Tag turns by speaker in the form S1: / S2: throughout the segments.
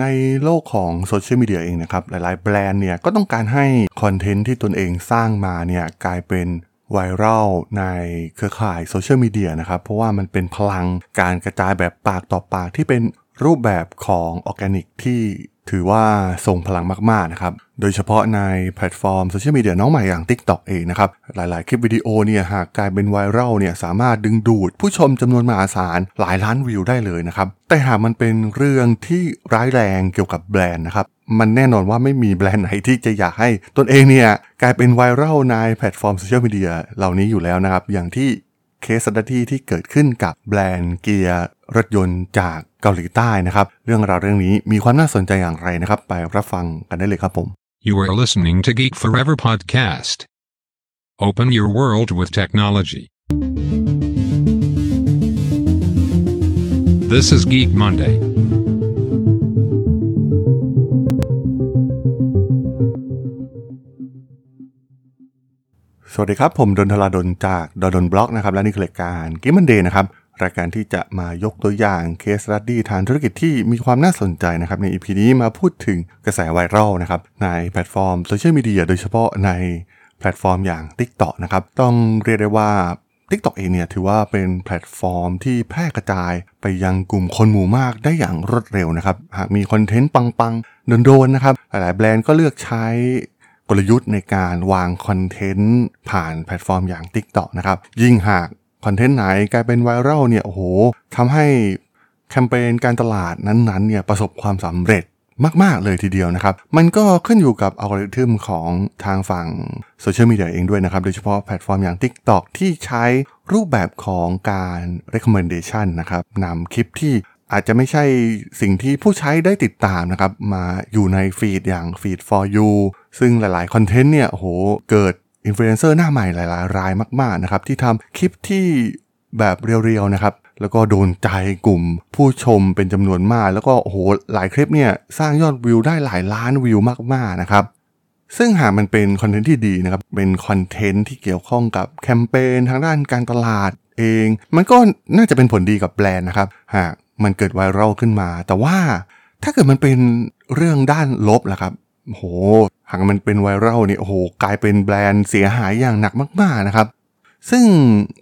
S1: ในโลกของโซเชียลมีเดียเองนะครับ หลายๆ แบรนด์เนี่ยก็ต้องการให้คอนเทนต์ที่ตนเองสร้างมาเนี่ยกลายเป็นไวรัลในเครือข่ายโซเชียลมีเดียนะครับ เพราะว่ามันเป็นพลังการกระจายแบบปากต่อปากที่เป็นรูปแบบของออร์แกนิกที่ ถือว่าทรงพลังมาก ๆ นะครับ โดยเฉพาะในแพลตฟอร์มโซเชียลมีเดียน้องใหม่อย่าง TikTok เองนะครับ หลาย ๆ คลิปวิดีโอเนี่ยหากกลายเป็นไวรัลเนี่ยสามารถดึงดูดผู้ชมจำนวนมหาศาลหลายล้านวิวได้เลยนะครับ แต่หากมันเป็นเรื่องที่ร้ายแรงเกี่ยวกับแบรนด์นะครับมันแน่นอนว่าไม่มีแบรนด์ไหนที่จะอยากให้ตนเองเนี่ยกลายเป็นไวรัลในแพลตฟอร์มโซเชียลมีเดียเหล่านี้อยู่แล้วนะครับ อย่างที่ case study ที่เกิดขึ้นกับแบรนด์ Kia รถยนต์จากเกาหลีใต้นะครับ เรื่องราวเรื่องนี้มีความน่าสนใจอย่างไรนะครับ ไปรับฟังกันได้เลยครับผม
S2: You are listening to Geek Forever podcast. Open your world with technology. This is Geek Monday.
S1: สวัสดีครับ ผมดล ธราดล จาก ด.ดล็อกนะครับ และนี่คือรายการ Geek Monday นะครับ รายการที่จะมายกตัวอย่าง case study ทางธุรกิจที่มีความน่าสนใจนะครับใน EP นี้มาพูดถึงกระแสไวรัลนะครับในแพลตฟอร์มโซเชียลมีเดียโดยเฉพาะในแพลตฟอร์มอย่าง TikTok นะครับต้องเรียกได้ว่า TikTok เองเนี่ยถือว่าเป็นแพลตฟอร์มที่แพร่กระจายไปยังกลุ่มคนหมู่มากได้อย่างรวดเร็วนะครับหากมีคอนเทนต์ปังๆโดนๆนะครับหลายแบรนด์ก็เลือกใช้กลยุทธ์ในการวางคอนเทนต์ผ่านแพลตฟอร์มอย่าง TikTok นะครับยิ่งหาก คอนเทนต์ไหนกลายเป็นไวรัลเนี่ยโอ้โหทำให้แคมเปญการตลาดนั้นๆเนี่ยประสบความสำเร็จมาก ๆ เลยทีเดียวนะครับ มันก็ขึ้นอยู่กับอัลกอริทึมของทางฝั่งโซเชียลมีเดียเองด้วยนะครับ โดยเฉพาะแพลตฟอร์มอย่าง TikTok ที่ใช้รูปแบบของการ recommendation นะครับนำคลิปที่อาจจะไม่ใช่สิ่งที่ผู้ใช้ได้ติดตามนะครับ มาอยู่ในฟีดอย่างฟีด for you ซึ่งหลาย ๆ คอนเทนต์เนี่ยโอ้โหเกิด อินฟลูเอนเซอร์หน้าใหม่หลายๆ รายมาก ๆ นะครับ ที่ทำคลิปที่แบบ real ๆ นะครับ แล้วก็โดนใจกลุ่มผู้ชมเป็นจำนวนมาก แล้วก็โอ้โหหลายคลิปเนี่ยสร้างยอดวิวได้หลายล้านวิวมาก ๆ นะครับซึ่งหากมันเป็นคอนเทนต์ที่ดีนะครับ เป็นคอนเทนต์ที่เกี่ยวข้องกับแคมเปญทางด้านการตลาดเอง มันก็น่าจะเป็นผลดีกับแบรนด์นะครับ หากมันเกิดไวรัลขึ้นมา แต่ว่าถ้าเกิดมันเป็นเรื่องด้านลบล่ะครับโห หากมันเป็นไวรัลเนี่ยโอ้โหกลายเป็นแบรนด์เสียหายอย่างหนักมาก ๆนะครับ ซึ่ง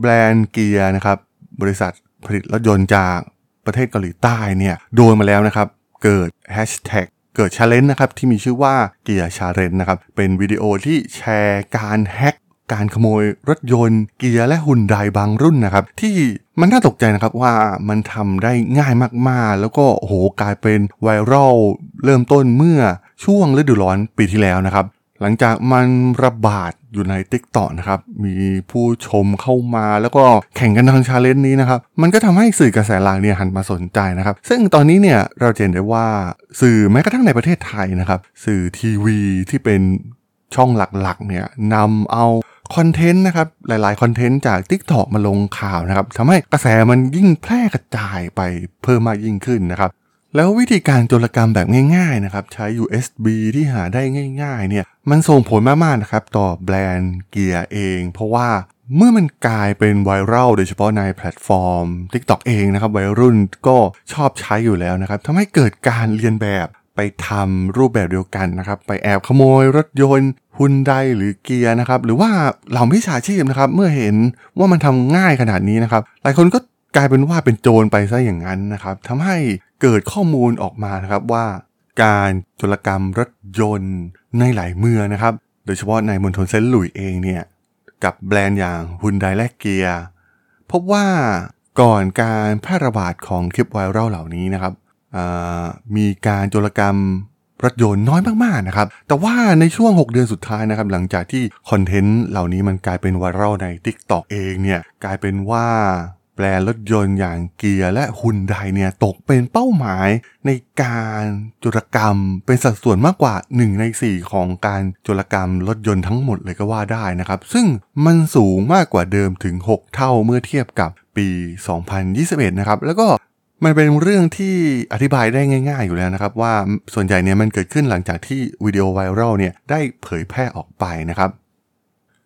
S1: แบรนด์เกียร์นะครับ บริษัทผลิตรถยนต์จากประเทศเกาหลีใต้เนี่ยโดนมาแล้วนะครับ เกิดแฮชแท็กเกิด challenge นะครับที่มีชื่อว่า Kia Challenge นะครับ เป็นวิดีโอที่แชร์การแฮ็กการขโมยรถยนต์ Kia และฮุนไดบางรุ่นนะครับ ที่ มันน่าตกใจนะครับว่ามันทำได้ง่ายมากๆ แล้วก็โหกลายเป็นไวรัลเริ่มต้นเมื่อช่วงฤดูร้อนปีที่แล้วนะครับ หลังจากมันระบาดอยู่ใน TikTok นะครับ มีผู้ชมเข้ามาแล้วก็แข่งกันทำ challenge นี้นะครับ มันก็ทำให้สื่อกระแสหลักเนี่ยหันมาสนใจนะครับ ซึ่งตอนนี้เนี่ยเราเห็นได้ว่าสื่อแม้กระทั่งในประเทศไทยนะครับ สื่อทีวีที่เป็นช่องหลักๆเนี่ยนำเอา คอนเทนต์นะครับหลาย ๆ คอนเทนต์จาก TikTok มาลงข่าวนะครับทำให้กระแสมันยิ่งแพร่กระจายไปเพิ่มมากยิ่งขึ้นนะครับแล้ววิธีการโจรกรรมแบบง่ายๆนะครับใช้ USB ที่หาได้ง่าย ๆ เนี่ยมันส่งผลมากๆนะครับต่อแบรนด์เกียร์เอง เพราะว่าเมื่อมันกลายเป็นไวรัลโดยเฉพาะในแพลตฟอร์ม TikTok เองนะครับวัยรุ่นก็ชอบใช้อยู่แล้วนะครับทำให้เกิดการเรียนแบบ ไปทำรูปแบบเดียวกันนะครับ ไปแอบขโมยรถยนต์ฮุนไดหรือเกียร์นะครับ หรือว่าเหล่าพิชาชีพนะครับ เมื่อเห็นว่ามันทำง่ายขนาดนี้นะครับ หลายคนก็กลายเป็นว่าเป็นโจรไปซะอย่างนั้นนะครับทำให้เกิดข้อมูลออกมานะครับว่า การโจรกรรมรถยนต์ในหลายเมืองนะครับ โดยเฉพาะในมณฑลเซนต์หลุยเองเนี่ยกับแบรนด์อย่างฮุนไดและเกียร์พบว่าก่อนการแพร่ระบาดของคลิปไวรัลเหล่านี้นะครับ มีการโจรกรรมรถยนต์น้อยมากๆนะครับ แต่ว่าในช่วง 6 เดือนสุดท้ายนะครับ หลังจากที่คอนเทนต์เหล่านี้มันกลายเป็นไวรัลใน TikTok เองเนี่ย กลายเป็นว่าแบรนด์รถยนต์อย่างเกียร์และฮุนไดเนี่ย ตกเป็นเป้าหมายในการโจรกรรมเป็นสัดส่วนมากกว่า 1 ใน 4 ของการโจรกรรมรถยนต์ทั้งหมดเลยก็ว่าได้นะครับ ซึ่งมันสูงมากกว่าเดิมถึง 6 เท่าเมื่อเทียบกับปี 2021 นะครับ แล้วก็ มันเป็นเรื่องที่อธิบายได้ง่าย ๆ อยู่แล้วนะครับ ว่าส่วนใหญ่เนี่ยมันเกิดขึ้นหลังจากที่วิดีโอไวรัลเนี่ยได้เผยแพร่ออกไปนะครับ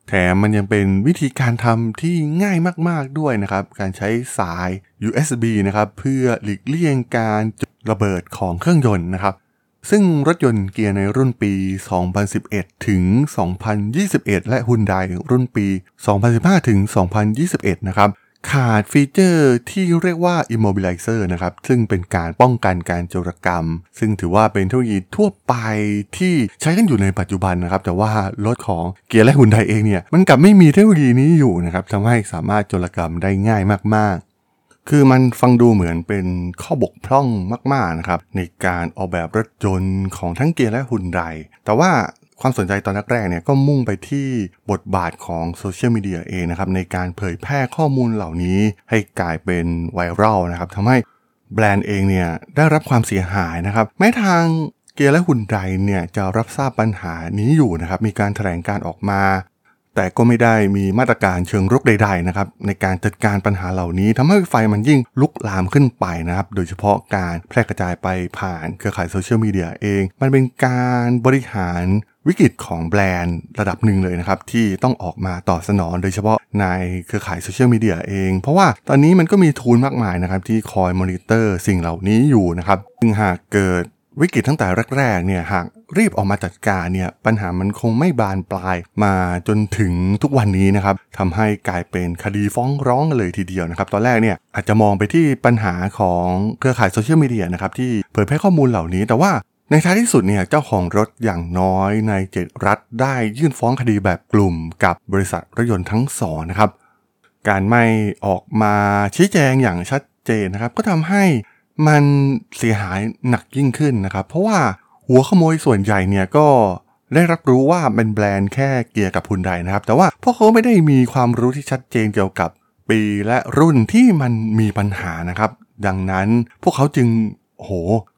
S1: แถมมันยังเป็นวิธีการทำที่ง่ายมากๆด้วยนะครับ การใช้สาย USB นะครับเพื่อหลีกเลี่ยงการจุดระเบิดของเครื่องยนต์นะครับ ซึ่งรถยนต์เกียร์ในรุ่นปี 2011 ถึง 2021 และฮุนไดรุ่นปี 2015 ถึง 2021 นะครับ ขาดฟีเจอร์ที่เรียกว่า immobilizer นะครับ ซึ่งเป็นการป้องกันการโจรกรรม ซึ่งถือว่าเป็นเทคโนโลยีทั่วไปที่ใช้กันอยู่ในปัจจุบันนะครับ แต่ว่ารถของเกียร์และฮุนไดเองเนี่ย มันกลับไม่มีเทคโนโลยีนี้อยู่นะครับทำให้สามารถโจรกรรมได้ง่ายมาก ๆคือมันฟังดูเหมือนเป็นข้อบกพร่องมาก ๆ นะครับ ในการออกแบบรถยนต์ของทั้งเกียร์และฮุนไดแต่ว่า ความสนใจตอนแรกๆเนี่ยก็มุ่งไปที่บทบาทของโซเชียลมีเดียเองนะครับในการเผยแพร่ข้อมูลเหล่านี้ให้กลายเป็นไวรัลนะครับทำให้แบรนด์เองเนี่ยได้รับความเสียหายนะครับแม้ทางเกียร์และฮุนไดเนี่ยจะรับทราบปัญหานี้อยู่นะครับมีการแถลงการออกมา แต่ก็ไม่ได้มีมาตรการเชิงรุกใดๆนะครับในการจัดการปัญหาเหล่านี้ทำให้ไฟมันยิ่งลุกลามขึ้นไปนะครับโดยเฉพาะการแพร่กระจายไปผ่านเครือข่ายโซเชียลมีเดียเอง มันเป็นการบริหาร วิกฤตของแบรนด์ระดับหนึ่งเลยนะครับ ที่ต้องออกมาตอบสนองโดยเฉพาะในเครือข่ายโซเชียลมีเดียเอง เพราะว่าตอนนี้มันก็มี tool มากมายนะครับ ที่คอยมอนิเตอร์สิ่งเหล่านี้อยู่นะครับซึ่งหากเกิดวิกฤตตั้งแต่แรกๆเนี่ยหากรีบออกมาจัดการเนี่ยปัญหามันคงไม่บานปลายมาจนถึงทุกวันนี้นะครับทำให้กลายเป็นคดีฟ้องร้องกันเลยทีเดียวนะครับตอนแรกเนี่ยอาจจะมองไปที่ปัญหาของเครือข่ายโซเชียลมีเดียนะครับที่เผยแพร่ข้อมูลเหล่านี้ แต่ว่า ในท้ายที่สุดเนี่ยเจ้าของรถอย่างน้อยในเจ็ดรัฐได้ยื่นฟ้องคดีแบบกลุ่มกับบริษัทรถยนต์ทั้งสองนะครับ การไม่ออกมาชี้แจงอย่างชัดเจนนะครับ ก็ทำให้มันเสียหายหนักยิ่งขึ้นนะครับ เพราะว่าหัวขโมยส่วนใหญ่เนี่ยก็ได้รับรู้ว่าเป็นแบรนด์แค่เกียร์กับฮุนไดนะครับ แต่ว่าพวกเขาไม่ได้มีความรู้ที่ชัดเจนเกี่ยวกับปีและรุ่นที่มันมีปัญหานะครับ ดังนั้นพวกเขาจึงโห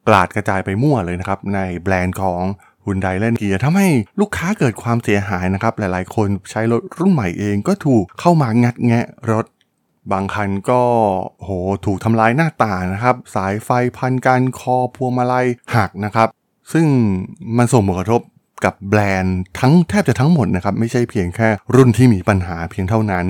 S1: กลาดกระจายไปมั่วเลยนะครับในแบรนด์ของฮุนไดและเกียร์ทำให้ลูกค้าเกิดความเสียหายนะครับ หลายๆ คนใช้รถรุ่นใหม่เองก็ถูกเข้ามางัดแงะรถ บางคันก็โหถูกทำลายหน้าตานะครับ สายไฟพันกันคอพวงมาลัยหักนะครับ ซึ่งมันส่งผลกระทบกับแบรนด์ทั้งแทบจะทั้งหมดนะครับ ไม่ใช่เพียงแค่รุ่นที่มีปัญหาเพียงเท่านั้น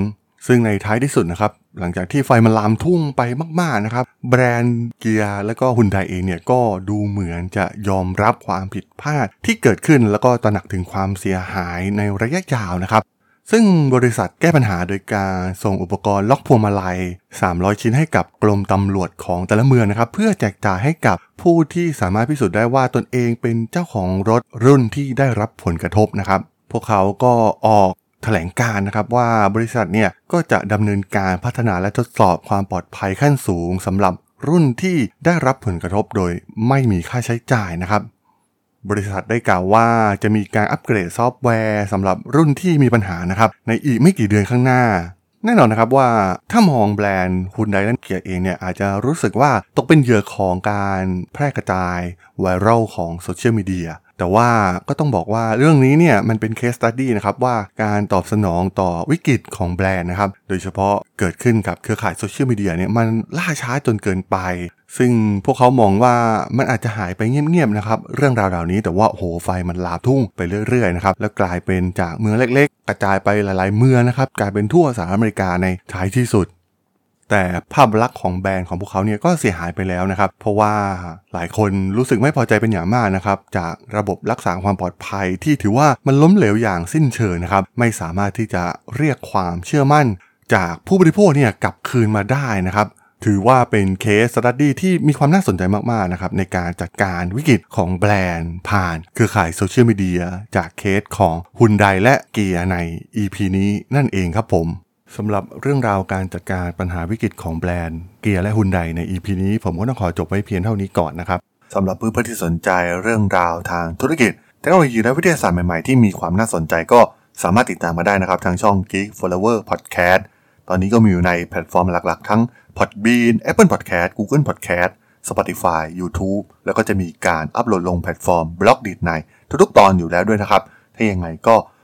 S1: ซึ่งในท้ายที่สุดนะครับ หลังจากที่ไฟมันลามทุ่งไปมาก ๆนะครับ แบรนด์เกียร์และก็ฮุนไดเองเนี่ยก็ดูเหมือนจะยอมรับความผิดพลาดที่เกิดขึ้นแล้วก็ตระหนักถึงความเสียหายในระยะยาวนะครับ ซึ่งบริษัทแก้ปัญหาโดยการส่งอุปกรณ์ล็อกพวงมาลัย 300 ชิ้นให้กับกรมตำรวจของแต่ละเมืองนะครับ เพื่อแจกจ่ายให้กับผู้ที่สามารถพิสูจน์ได้ว่าตนเองเป็นเจ้าของรถรุ่นที่ได้รับผลกระทบนะครับ พวกเขาก็ออก แถลงการนะครับว่าบริษัทเนี่ยก็จะดำเนินการพัฒนาและทดสอบความปลอดภัยขั้นสูงสำหรับรุ่นที่ได้รับผลกระทบโดยไม่มีค่าใช้จ่ายนะครับ บริษัทได้กล่าวว่าจะมีการอัปเกรดซอฟต์แวร์สำหรับรุ่นที่มีปัญหานะครับในอีกไม่กี่เดือนข้างหน้า แน่นอนนะครับว่าถ้ามองแบรนด์ฮุนไดและเกียร์เองเนี่ยอาจจะรู้สึกว่าตกเป็นเหยื่อของการแพร่กระจายไวรัลของโซเชียลมีเดีย แต่ว่าก็ต้องบอกว่าเรื่องนี้เนี่ยมันเป็น case study นะครับว่าการตอบสนองต่อวิกฤตของแบรนด์นะครับ โดยเฉพาะเกิดขึ้นกับเครือข่ายโซเชียลมีเดียเนี่ยมันล่าช้าจนเกินไป ซึ่งพวกเขามองว่ามันอาจจะหายไปเงียบๆนะครับเรื่องราวเหล่านี้แต่ว่าโอ้โหไฟมันลามทุ่งไปเรื่อยๆนะครับแล้วกลายเป็นจากเมืองเล็ก ๆ กระจายไปหลายๆ เมืองนะครับกลายเป็นทั่วสหรัฐอเมริกาในท้ายที่สุด แต่ภาพลักษณ์ของแบรนด์ของพวกเขาเนี่ยก็เสียหายไปแล้วนะครับ เพราะว่าหลายคนรู้สึกไม่พอใจเป็นอย่างมากนะครับจากระบบรักษาความปลอดภัยที่ถือว่ามันล้มเหลวอย่างสิ้นเชิงนะครับไม่สามารถที่จะเรียกความเชื่อมั่น จากผู้บริโภคเนี่ยกลับคืนมาได้นะครับถือว่าเป็น case study ที่มีความน่าสนใจมาก ๆ นะครับ ในการจัดการวิกฤตของแบรนด์ผ่านเครือข่ายโซเชียลมีเดียจากเคสของฮุนไดและเกียร์ใน EP นี้นั่นเองครับผม สำหรับเรื่องราวการจัดการปัญหาวิกฤตของแบรนด์เกียร์และฮุนไดใน EP นี้ผมก็ต้องขอจบไว้เพียงเท่านี้ก่อนนะครับสำหรับเพื่อนๆที่สนใจเรื่องราวทางธุรกิจเทคโนโลยีและวิทยาศาสตร์ใหม่ๆที่มีความน่าสนใจก็สามารถติดตามมาได้นะครับ ทางช่อง Geek Forever Podcast ตอนนี้ก็มีอยู่ในแพลตฟอร์มหลักๆ ทั้ง Podbean Apple Podcast Google Podcast Spotify YouTube แล้วก็จะมีการอัปโหลดลงแพลตฟอร์ม Blockdit ในทุกๆตอนอยู่แล้วด้วยนะครับ ถ้ายังไงก็